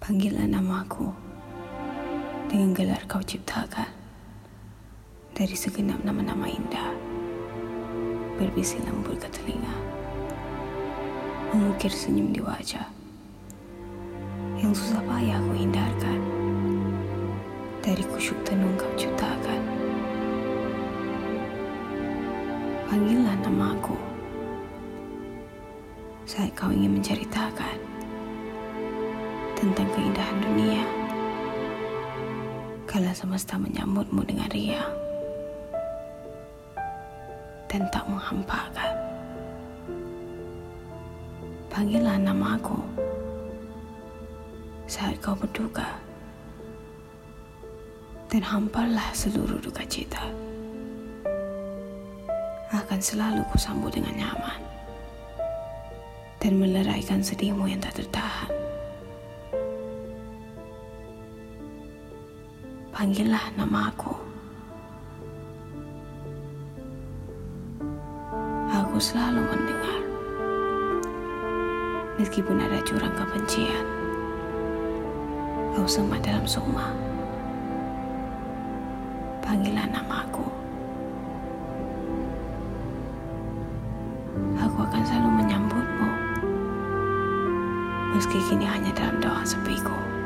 Panggillah namaku. Dengan gelar kau ciptakan. Dari segenap nama-nama indah. Berbisi lembut ke telinga. Mengukir senyum di wajah. Yang susah payah aku hindarkan. Dari kusyuk tenung kau ciptakan. Panggillah namaku. Saat kau ingin menceritakan tentang keindahan dunia. Kala semesta menyambutmu dengan riang dan tak menghampakan. Panggillah namaku saat kau berduka dan hamparlah seluruh duka cita. Akan selalu kusambut dengan nyaman dan meleraikan sedihmu yang tak tertahan. Panggillah nama aku. Aku selalu mendengar. Meskipun ada jurang kebencian. Kau semat dalam sukma. Panggillah nama aku. Aku akan selalu menyambutmu. Meski kini hanya dalam doa sepiku.